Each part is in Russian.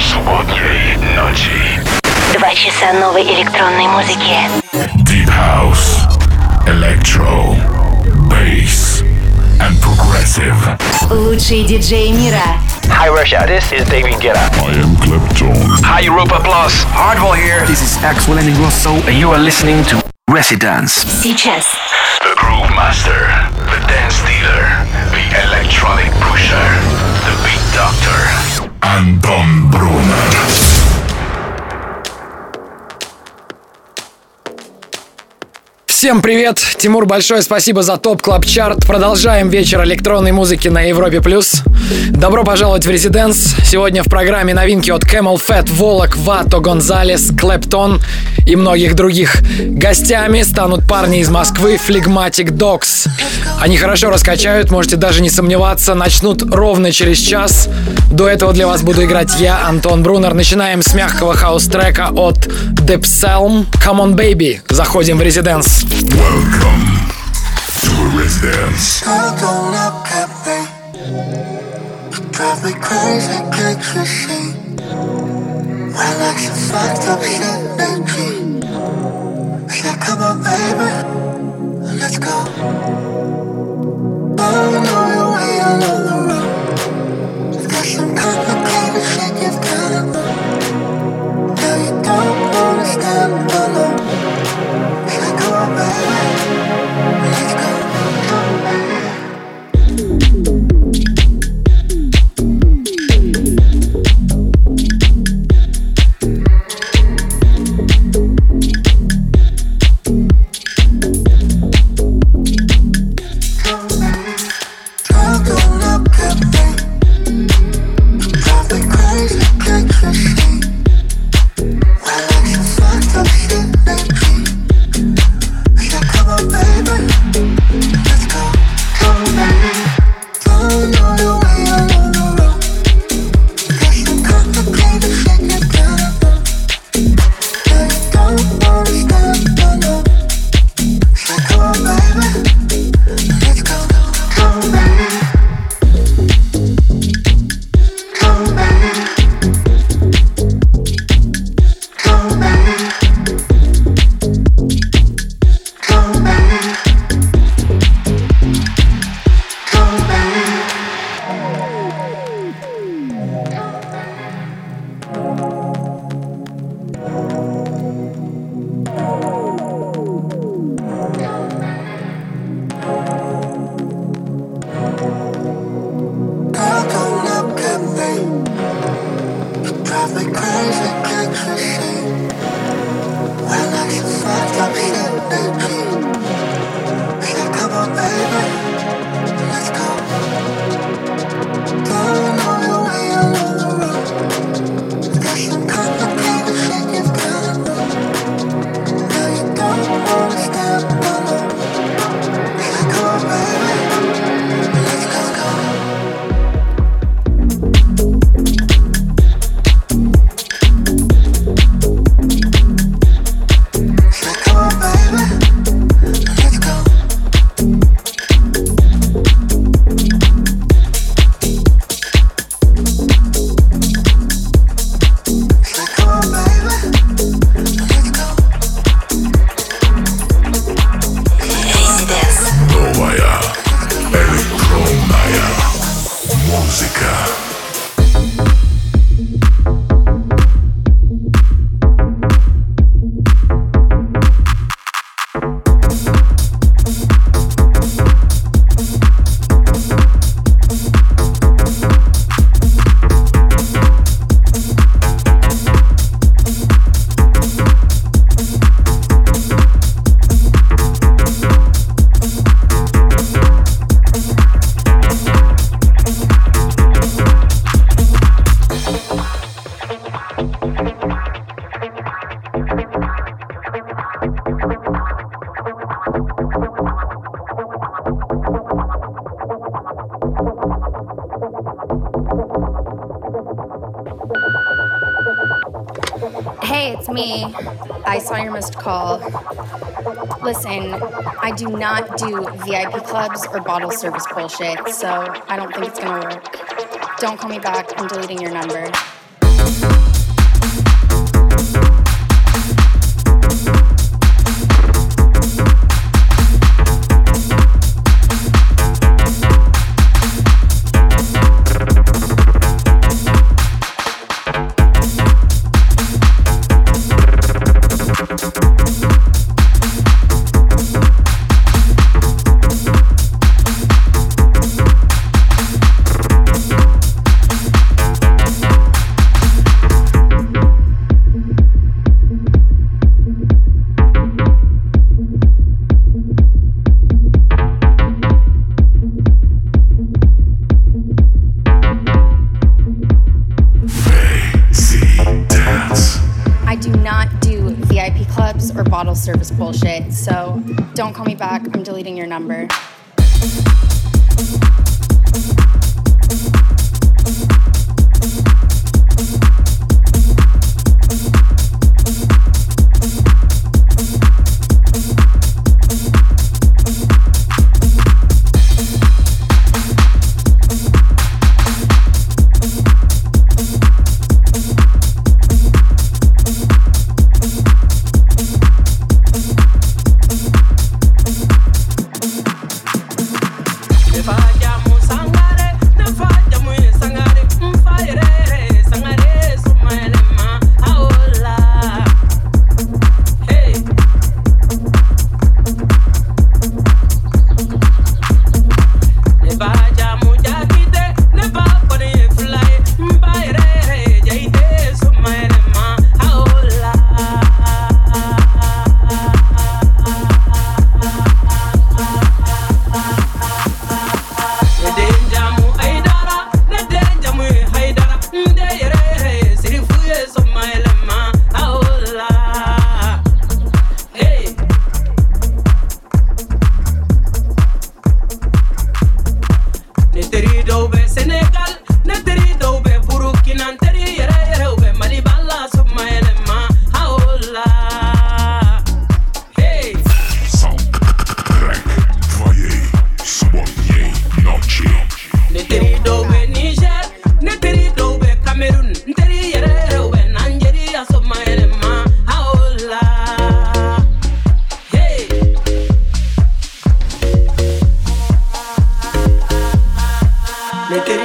Субботней ночи. Два часа новой электронной музыки. Deep House, Electro, Bass and Progressive. Лучшие диджеи мира. Hi Russia, this is David Guetta. I am Clapton. Hi Europa Plus, Hardwell here. This is Axel and Grosso, and you are listening to Residence. Сейчас. The Groove Master, the Dance Dealer, the Electronic Pusher, the Beat Doctor. Anton Brunner. Всем привет! Тимур, большое спасибо за топ клаб чарт. Продолжаем вечер электронной музыки на Европе плюс. Добро пожаловать в Резиденс. Сегодня в программе новинки от Camel Fat, Волок, Вато, Гонзалес, Клэптон и многих других. Гостями станут парни из Москвы Phlegmatic Dogs. Они хорошо раскачают, можете даже не сомневаться. Начнут ровно через час. До этого для вас буду играть я, Антон Брунер. Начинаем с мягкого хаус-трека от Depsalm. Come on, baby. Заходим в Резиденс. Welcome to a residence. Up at me. Crazy, can't you see? Fucked up come on, baby. Let's go. I know your way, I perfect me. I saw your missed call. Listen, I do not do VIP clubs or bottle service bullshit, so I don't think it's gonna work. Don't call me back. I'm deleting your number. Bullshit. Le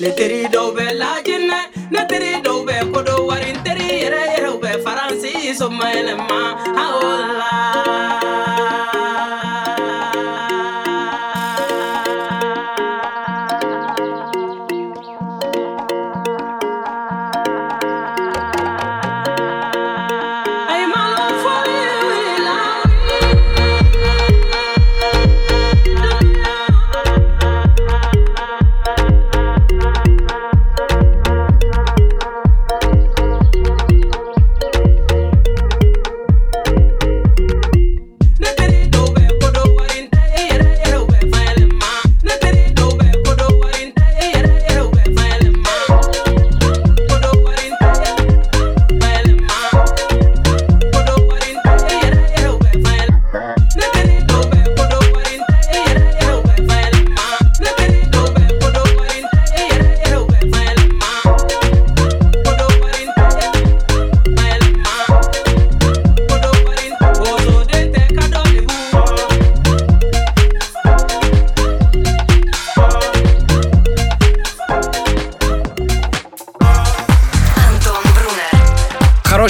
le teri dɔw bɛ laajinɛ ne teri dɔw bɛ kodo wari n teri yɛrɛ yɛrɛw bɛ faransi somayɛlɛma.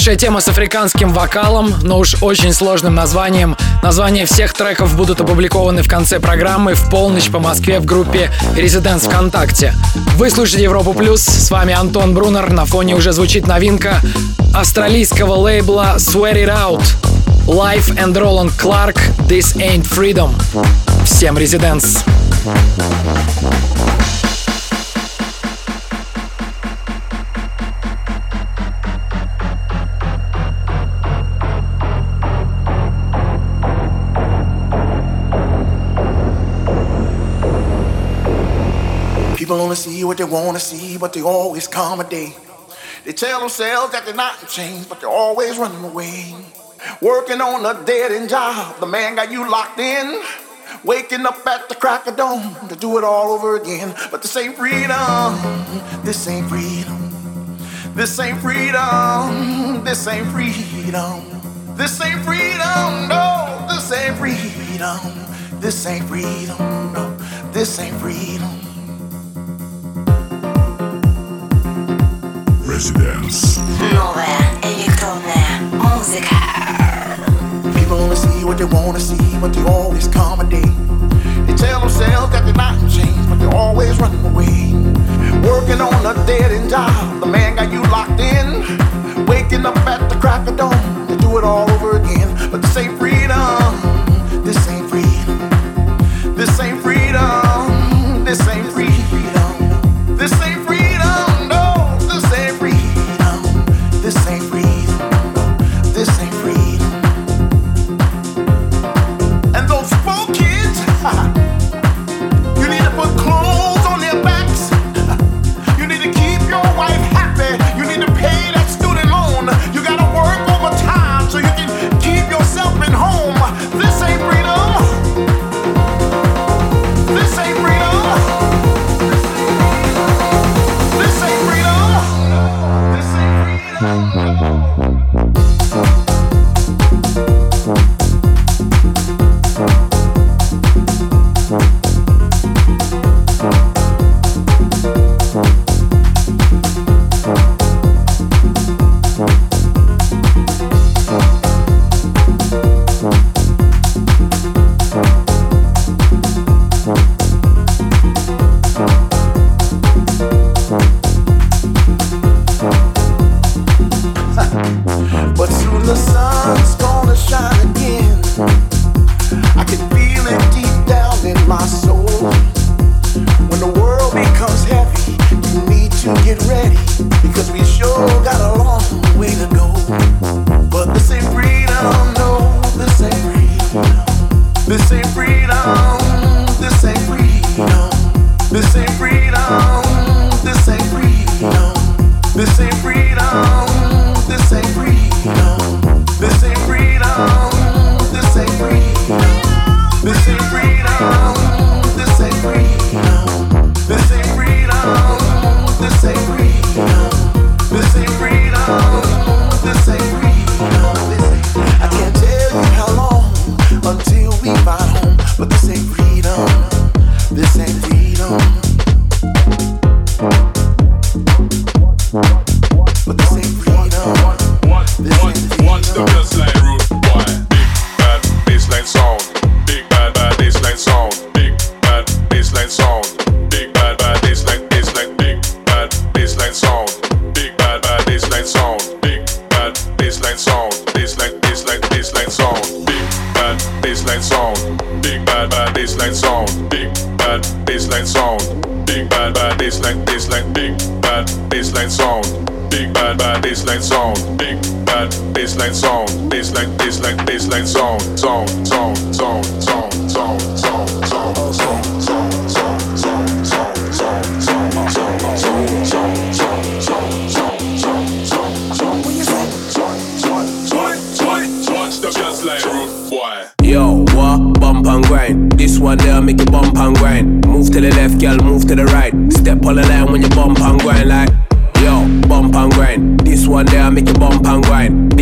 Хорошая тема с африканским вокалом, но уж очень сложным названием. Названия всех треков будут опубликованы в конце программы в полночь по Москве в группе Residents ВКонтакте. Вы слушаете Европу Плюс, с вами Антон Брунер. На фоне уже звучит новинка австралийского лейбла Swear It Out. Life and Roland Clark, This Ain't Freedom. Всем only what they want to see, but they always come a day. They tell themselves that they're not in chains, but they're always running away. Working on a dead end job, the man got you locked in. Waking up at the crack of dawn to do it all over again. But this ain't freedom. This ain't freedom. This ain't freedom. This ain't freedom. This ain't freedom. No, this ain't freedom. This ain't freedom. No, this ain't freedom. Residence. Новая электронная музыка. People only see what they wanna see, but they always come a day. They tell themselves that they're not in chains, but they're always running away. Working on a dead end job, the man got you locked in. Waking up at the crack of dawn to do it all over again. But this ain't freedom. This ain't freedom. This ain't This ain't freedom,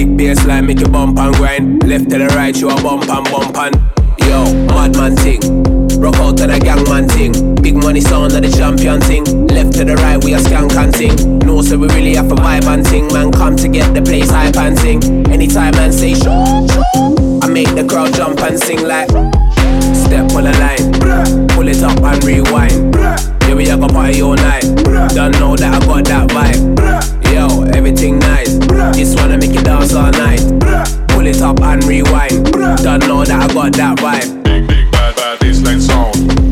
Big bass line make you bump and grind. Left to the right, you a bump and bump and. Yo, madman thing. Rock out to the gangman thing. Big money sound of the champion thing. Left to the right, we a skank and ting. No, so we really have a vibe and ting. Man, come to get the place hype and sing. Anytime man say shoo, I make the crowd jump and sing like. Step on the line, pull it up and rewind. Yeah, we a go party all night. Don't know that I got that vibe. Yo, everything nice. Just wanna make you dance all night. Pull it up and rewind. Don't know that I got that vibe. Big, big bad bad baseline sound.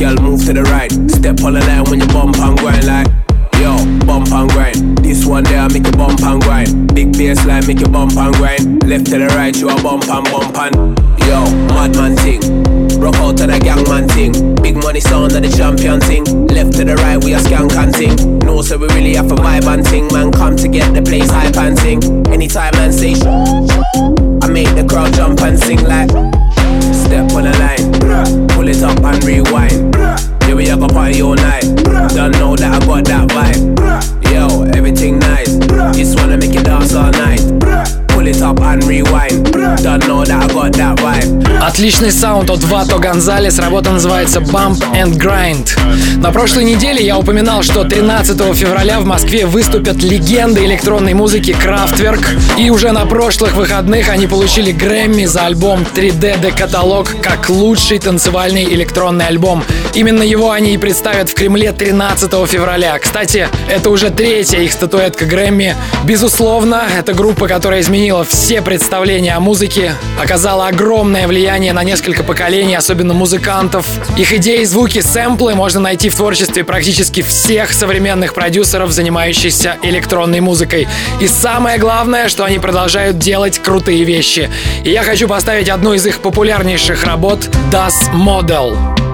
Girl, move to the right. Step on the line when you bump and grind like. Yo, bump and grind. This one there make you bump and grind. Big bass line make you bump and grind. Left to the right, you a bump and bump and. Yo, madman thing. Rock out to the gangman thing. Big money sound of the champion thing. Left to the right, we a skank and ting. No, so we really have a vibe and ting. Man, come to get the place hype and sing. Anytime man say I make the crowd jump and sing like. Step on the line, pull it up and rewind. Yeah, we have a party all night. Don't know that I got that vibe. Yo, everything nice. Just wanna make you dance all night. Отличный саунд от Вато Гонзалес. Работа называется Bump and Grind. На прошлой неделе я упоминал, что 13 февраля в Москве выступят легенды электронной музыки Kraftwerk. И уже на прошлых выходных они получили Грэмми за альбом 3D Decathlon как лучший танцевальный электронный альбом. Именно его они и представят в Кремле 13 февраля. Кстати, это уже третья их статуэтка Грэмми. Безусловно, это группа, которая изменила все представления о музыке, оказала огромное влияние на несколько поколений, особенно музыкантов. Их идеи, звуки, сэмплы можно найти в творчестве практически всех современных продюсеров, занимающихся электронной музыкой. И самое главное, что они продолжают делать крутые вещи. И я хочу поставить одну из их популярнейших работ «Das Model».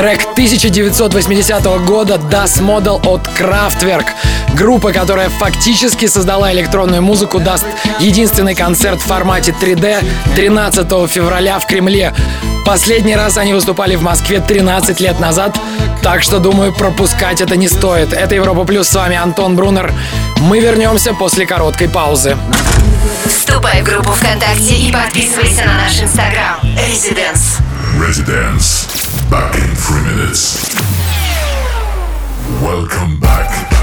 Трек 1980 года Das Model от Kraftwerk. Группа, которая фактически создала электронную музыку, даст единственный концерт в формате 3D 13 февраля в Кремле. Последний раз они выступали в Москве 13 лет назад, так что, думаю, пропускать это не стоит. Это Европа Плюс, с вами Антон Брунер. Мы вернемся после короткой паузы. Вступай в группу ВКонтакте и подписывайся на наш инстаграм. Residence. Residence. Back in three minutes. Welcome back.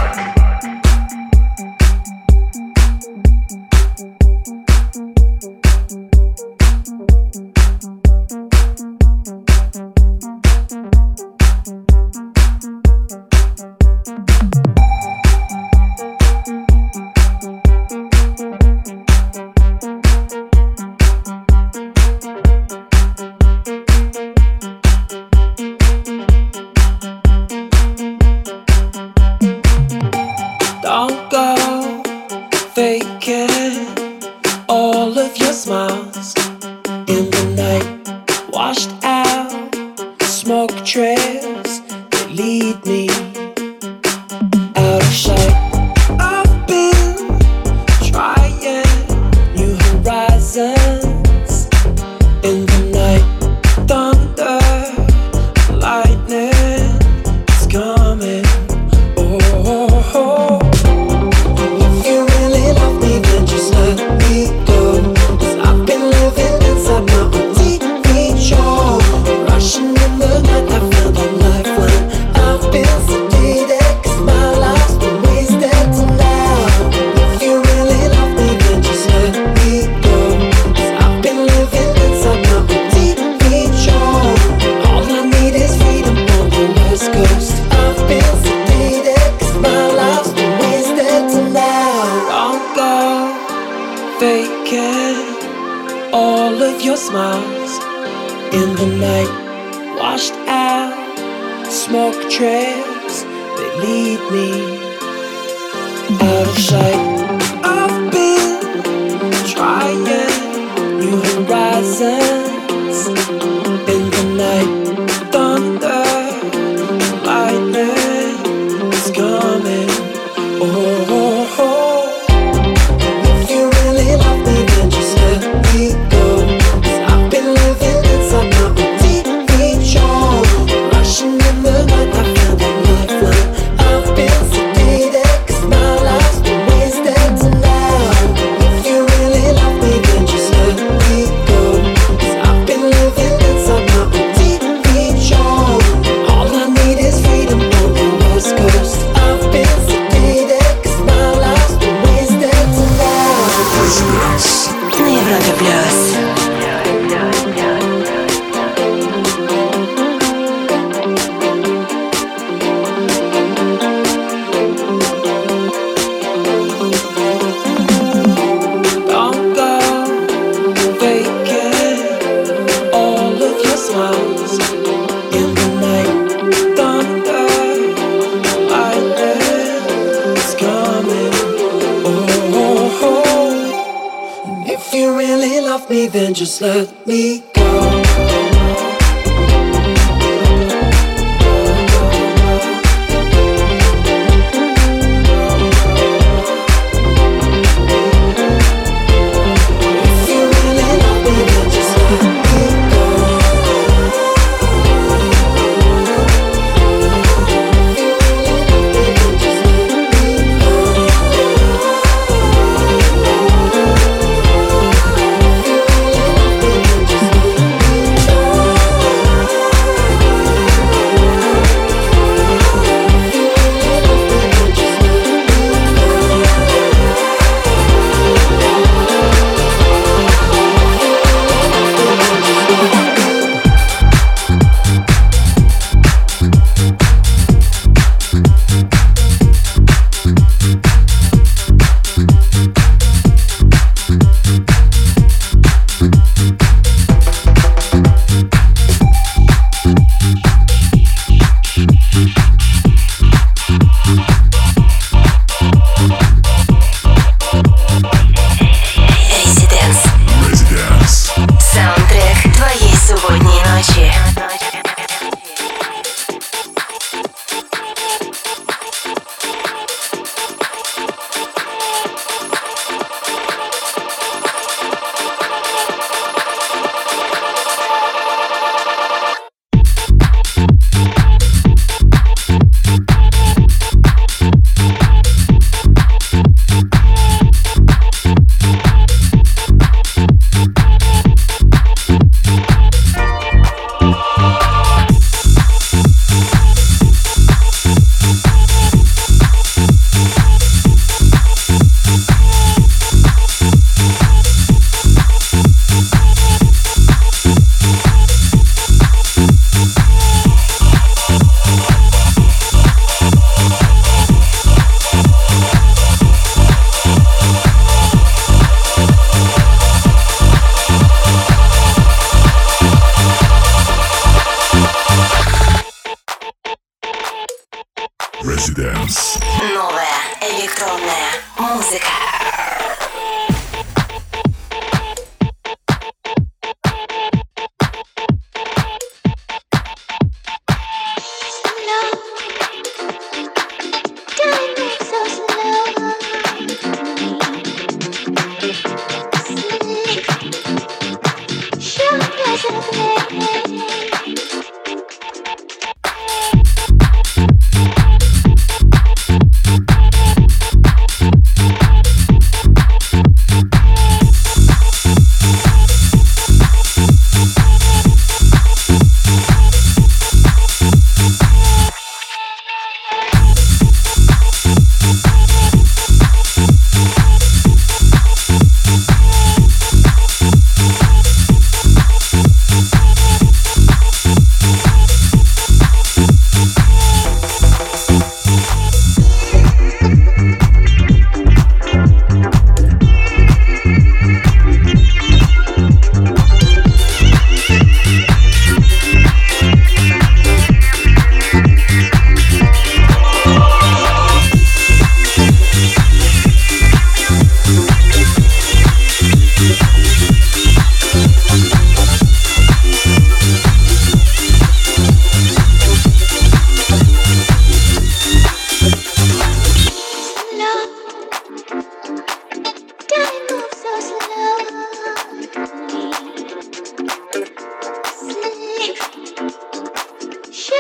love.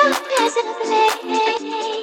Discipline.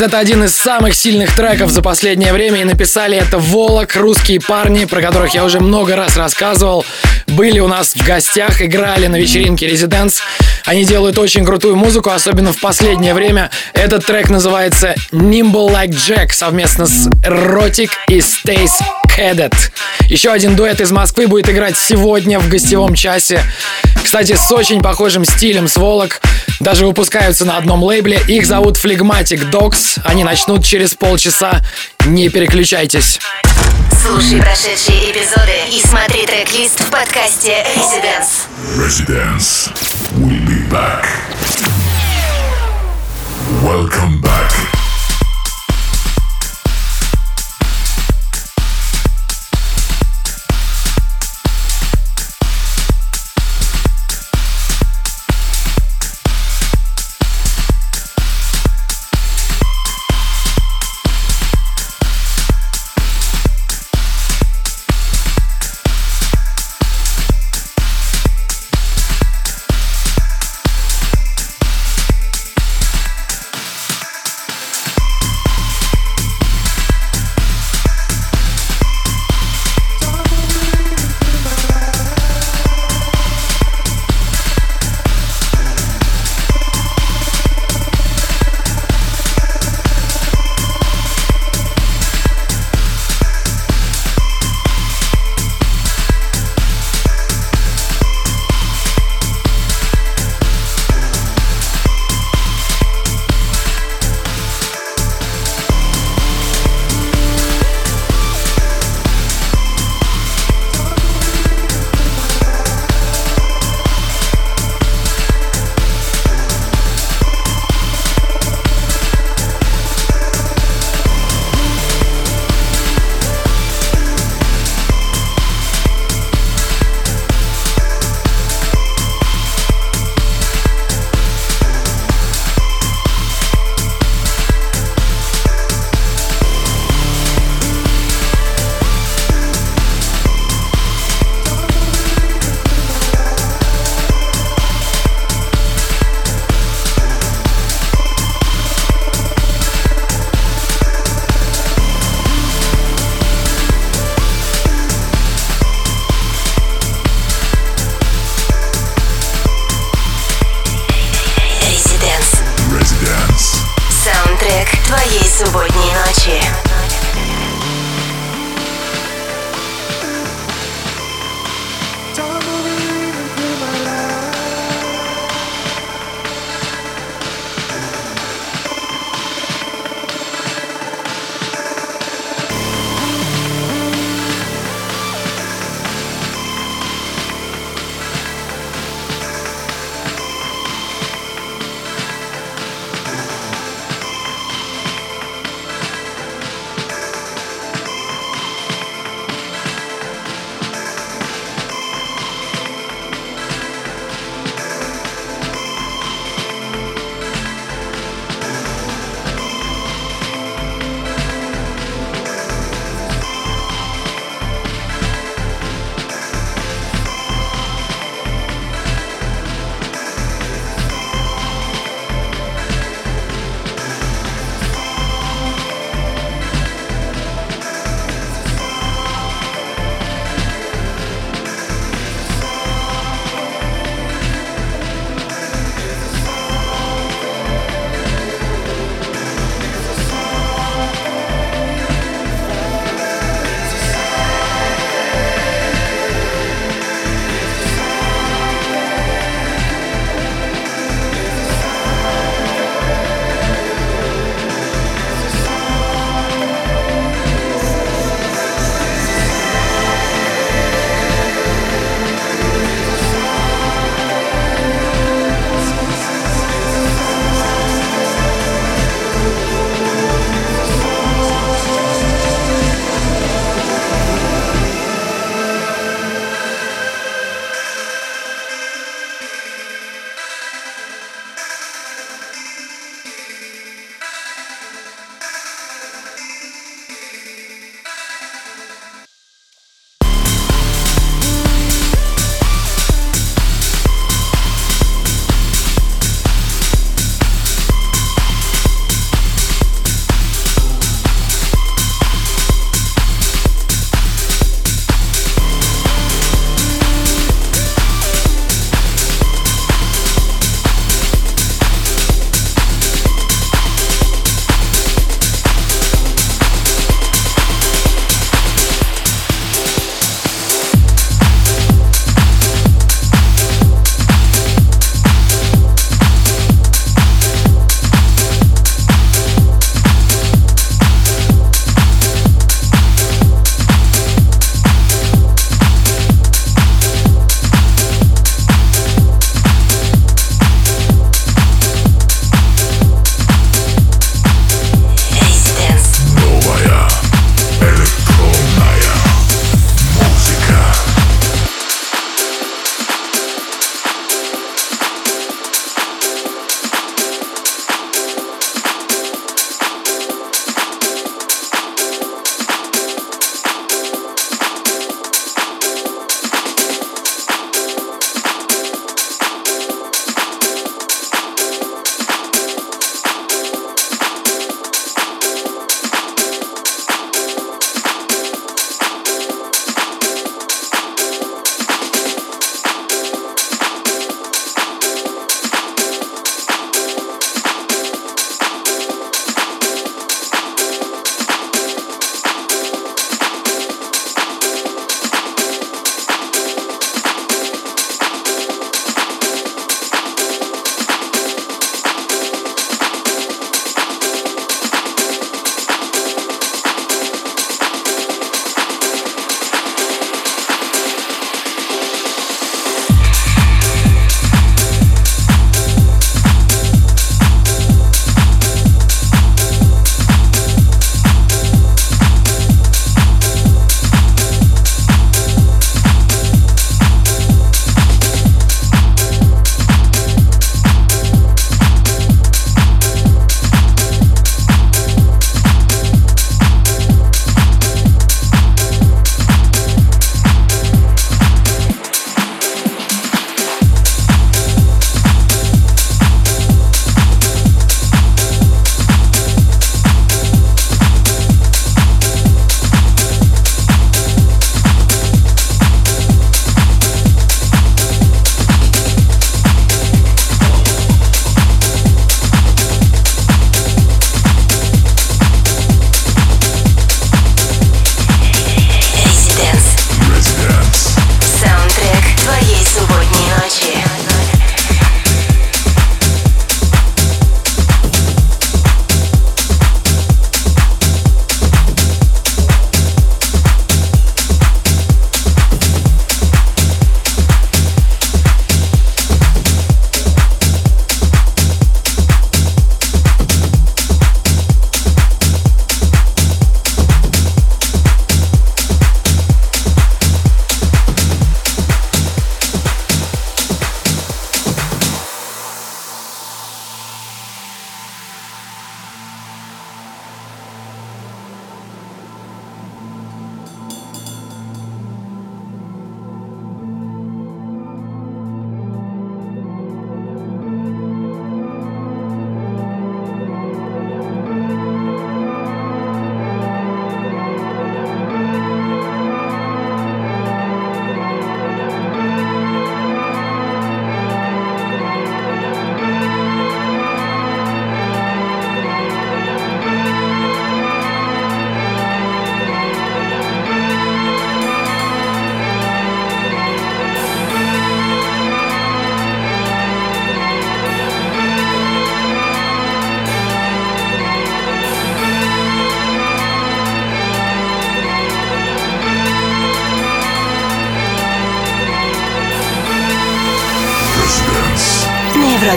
Взгляд, это один из самых сильных треков за последнее время, и написали это Волок, русские парни, про которых я уже много раз рассказывал. Были у нас в гостях, играли на вечеринке Residents. Они делают очень крутую музыку, особенно в последнее время. Этот трек называется Nimble Like Jack совместно с Erotic и Stace Cadet. Еще один дуэт из Москвы будет играть сегодня в гостевом часе. Кстати, с очень похожим стилем с Волок. Даже выпускаются на одном лейбле. Их зовут Phlegmatic Dogs. Они начнут через полчаса. Не переключайтесь. Слушай прошедшие эпизоды и смотри трек-лист в подкасте Residence. Residence. We'll be back. Welcome back.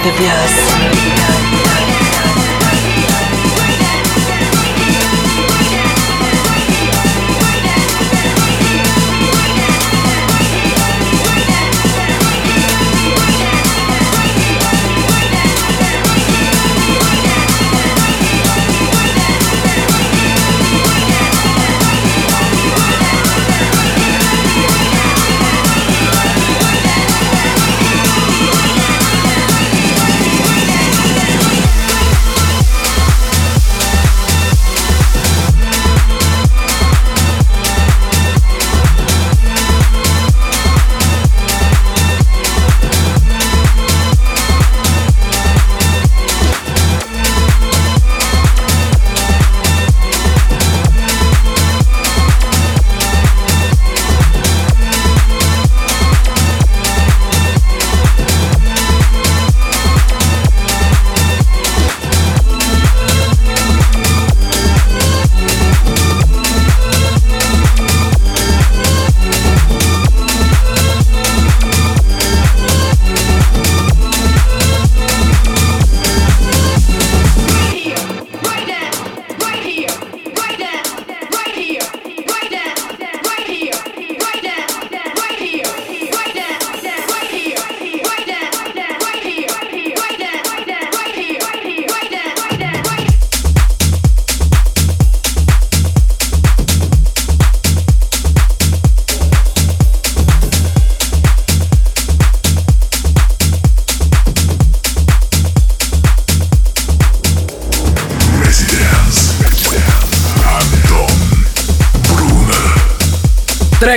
特别。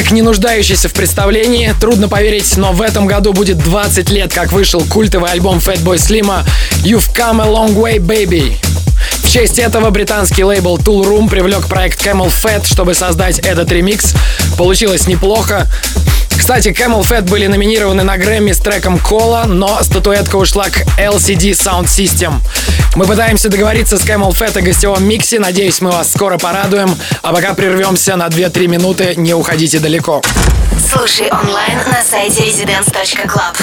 Трек, не нуждающийся в представлении. Трудно поверить, но в этом году будет 20 лет, как вышел культовый альбом Fatboy Slim «You've Come a Long Way, Baby». В честь этого британский лейбл Tool Room привлек проект Camel Fat, чтобы создать этот ремикс. Получилось неплохо. Кстати, Camel Fat были номинированы на Грэмми с треком Кола, но статуэтка ушла к LCD Sound System. Мы пытаемся договориться с Camel Fat о гостевом миксе. Надеюсь, мы вас скоро порадуем. А пока прервемся на 2-3 минуты. Не уходите далеко. Слушай онлайн на сайте residence.club.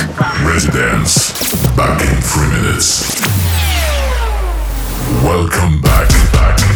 Residence. Back in three minutes. Welcome back. back, back, back.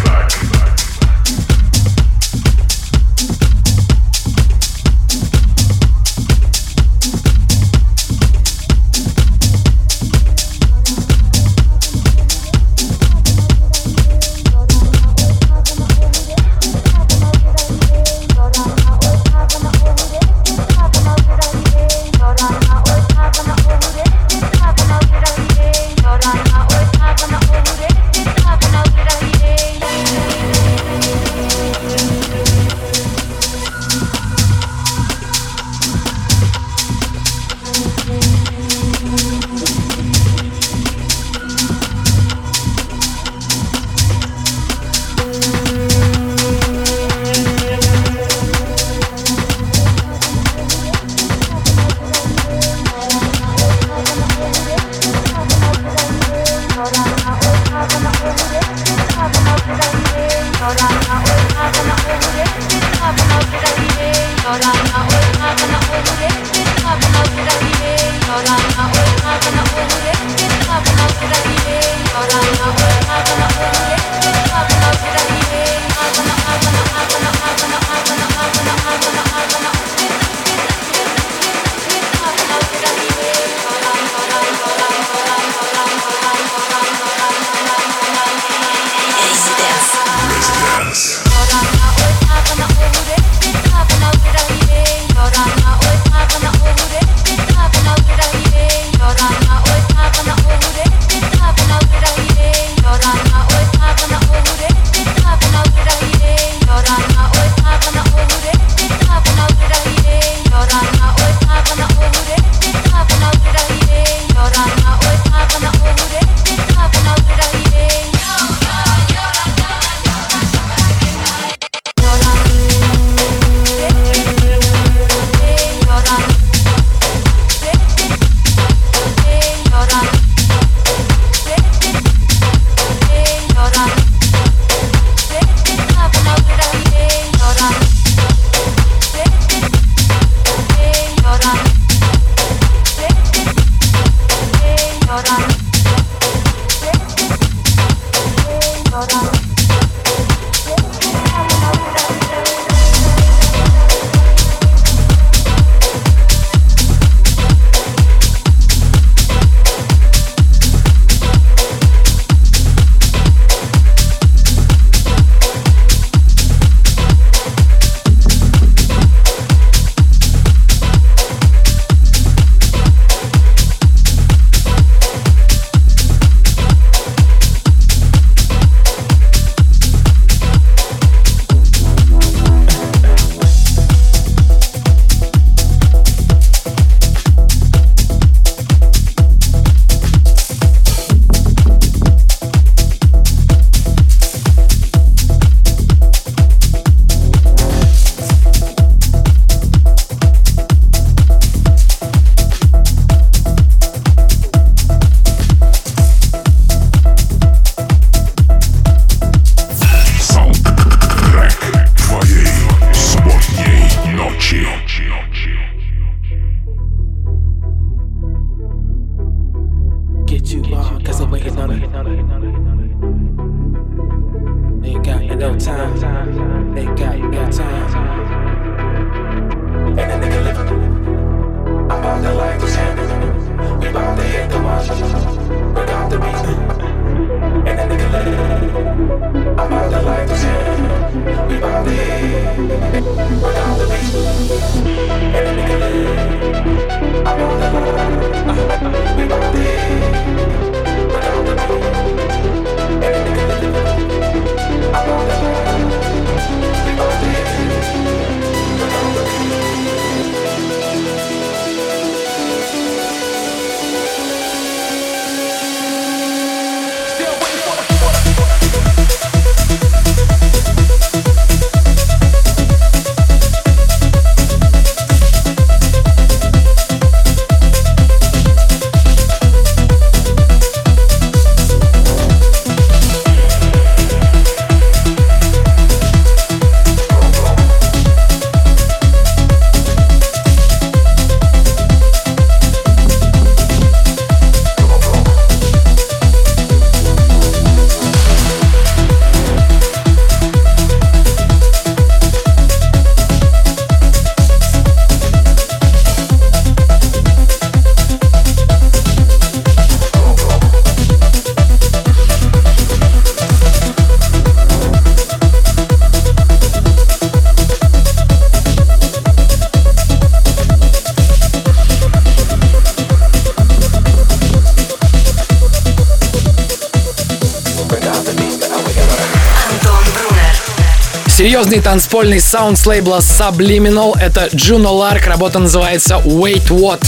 Серьезный танцпольный саунд с лейбла Subliminal. Это Juno Lark. Работа называется Wait What.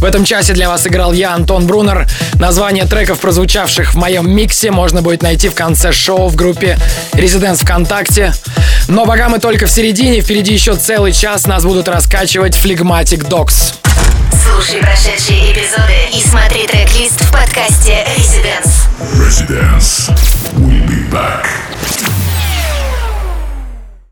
В этом часе для вас играл я, Антон Брунер. Название треков, прозвучавших в моем миксе, можно будет найти в конце шоу в группе Residents ВКонтакте. Но пока мы только в середине, впереди еще целый час нас будут раскачивать Phlegmatic Dogs. Слушай прошедшие эпизоды и смотри трек-лист в подкасте Residence. Residence. We'll be back.